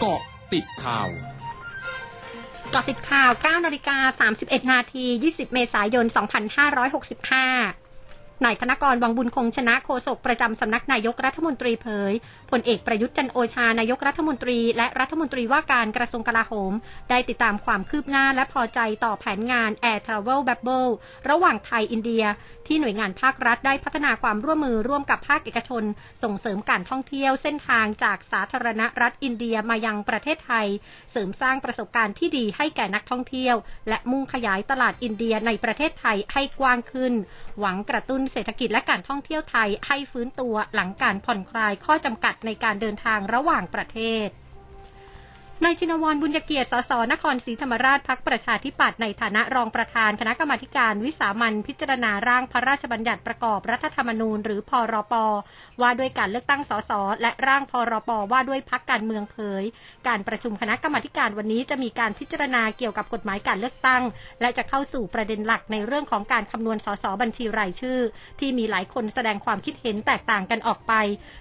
เกาะติดข่าวเกาะติดข่าว 9 นาฬิกา 31 นาที 20 เมษายน 2565 นายธนกรวังบุญคงชนะโฆษกประจำสำนักนายกรัฐมนตรีเผยพลเอกประยุทธ์จันโอชานายกรัฐมนตรี และรัฐมนตรีว่าการกระทรวงกลาโหม ได้ติดตามความคืบหน้าและพอใจต่อแผนงาน Air Travel Bubble ระหว่างไทยอินเดีย ที่หน่วยงานภาครัฐได้พัฒนาความร่วมมือร่วมกับภาคเอกชน ส่งเสริมการท่องเที่ยวเส้นทางจากสาธารณรัฐอินเดียมายังประเทศไทย เสริมสร้างประสบการณ์ที่ดีให้แก่นักท่องเที่ยว และมุ่งขยายตลาดอินเดียในประเทศไทยให้กว้างขึ้น หวังกระตุ้นเศรษฐกิจและการท่องเที่ยวไทยให้ฟื้นตัวหลังการผ่อนคลายข้อจำกัดในการเดินทางระหว่างประเทศ นายชินวรบุญเกียรติ สส นครศรีธรรมราชพักประชาธิปัตย์ในฐานะรองประธานคณะกรรมาการวิสามันพิจารณาร่างพระราชบัญญัติประกอบรัฐธรรมนูญ หรือพรป ว่าด้วยการเลือกตั้งสส และร่างพรป ว่าด้วยพักการเมืองเผย การประชุมคณะกรรมาการวันนี้จะมีการพิจารณาเกี่ยวกับกฎหมายการเลือกตั้ง และจะเข้าสู่ประเด็นหลักในเรื่องของการคำนวณสสบัญชีรายชื่อ ที่มีหลายคนแสดงความคิดเห็นแตกต่างกันออกไป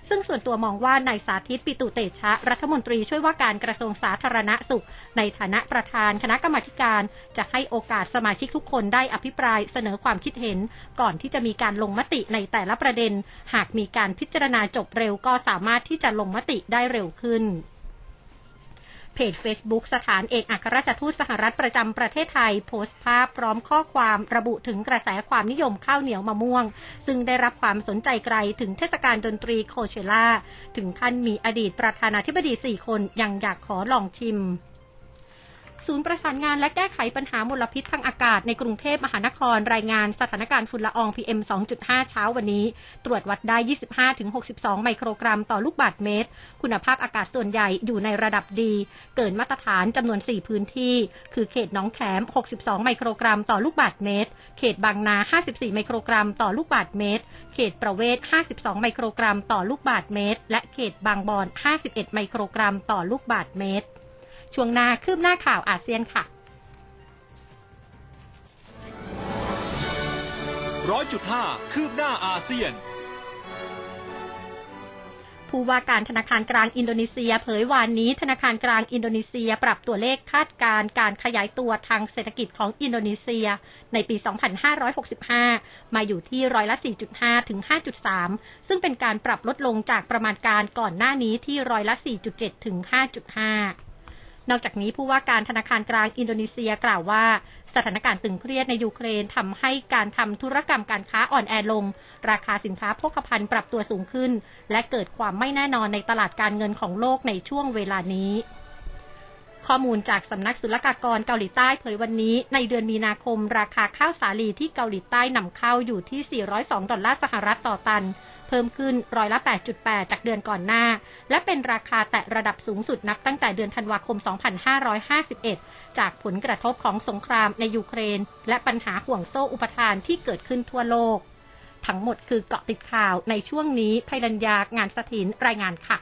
ซึ่งส่วนตัวมองว่านายสาธิตปิตุเตชะรัฐมนตรีช่วยว่าการกระทรวงสาาธารณสุข ในฐานะประธานคณะกรรมาการจะให้โอกาสสมาชิกทุกคนได้อภิปรายเสนอความคิดเห็น ก่อนที่จะมีการลงมติในแต่ละประเด็น หากมีการพิจารณาจบเร็วก็สามารถที่จะลงมติได้เร็วขึ้น เพจ Facebook สถานเอกอัครราชทูตสหรัฐประจำประเทศไทย โพสต์ภาพพร้อมข้อความระบุถึงกระแสความนิยมข้าวเหนียวมะม่วง ซึ่งได้รับความสนใจไกลถึงเทศกาลดนตรีโคเชล่า ถึงขั้นมีอดีตประธานาธิบดี 4 คนยังอยากขอลองชิม ศูนย์ประสานงานและแก้ไขปัญหามลพิษทางอากาศในกรุงเทพมหานครรายงานสถานการณ์ฝุ่นละออง PM 2.5 เช้าวันนี้ ตรวจวัดได้ 25-62 ไมโครกรัมต่อลูกบาศก์เมตร คุณภาพอากาศส่วนใหญ่อยู่ในระดับดี เกินมาตรฐานจำนวน 4 พื้นที่ คือเขตน้องแขม 62 ไมโครกรัมต่อลูกบาศก์เมตร เขตบางนา 54 ไมโครกรัมต่อลูกบาศก์เมตร เขตประเวศ 52 ไมโครกรัมต่อลูกบาศก์เมตร และเขตบางบอน 51 ไมโครกรัมต่อลูกบาศก์เมตร ช่วงหน้าคืบหน้าข่าวอาเซียนค่ะร้อยจุดห้าคืบหน้าอาเซียนผู้ว่าการธนาคารกลางอินโดนีเซีย เผยวานนี้ ธนาคารกลางอินโดนีเซียปรับตัวเลขคาดการการขยายตัวทางเศรษฐกิจของอินโดนีเซีย ในปี 2565 มาอยู่ที่ร้อยละ 4.5 ถึง 5.3 ซึ่งเป็นการปรับลดลงจากประมาณการก่อนหน้านี้ที่ร้อยละ 4.7 ถึง 5.5 นอกจากนี้ผู้ว่าการธนาคารกลางอินโดนีเซียกล่าวว่า สถานการณ์ตึงเครียดในยูเครนทำให้การทำธุรกรรมการค้าอ่อนแอลง ราคาสินค้าโภคภัณฑ์ปรับตัวสูงขึ้น และเกิดความไม่แน่นอนในตลาดการเงินของโลกในช่วงเวลานี้ข้อมูลจากสำนักศุลกากรเกาหลีใต้เผยวันนี้ ในเดือนมีนาคม ราคาข้าวสาลีที่เกาหลีใต้นำเข้าอยู่ที่ 402 ดอลลาร์สหรัฐต่อตัน เพิ่มขึ้นร้อยละ 8.8 จากเดือนก่อนหน้า และเป็นราคาแตะระดับสูงสุดนับตั้งแต่เดือนธันวาคม 2551 จากผลกระทบของสงครามในยูเครน และปัญหาห่วงโซ่อุปทานที่เกิดขึ้นทั่วโลก ทั้งหมดคือเกาะติดข่าวในช่วงนี้ภัยรัญญางานสถินรายงานค่ะ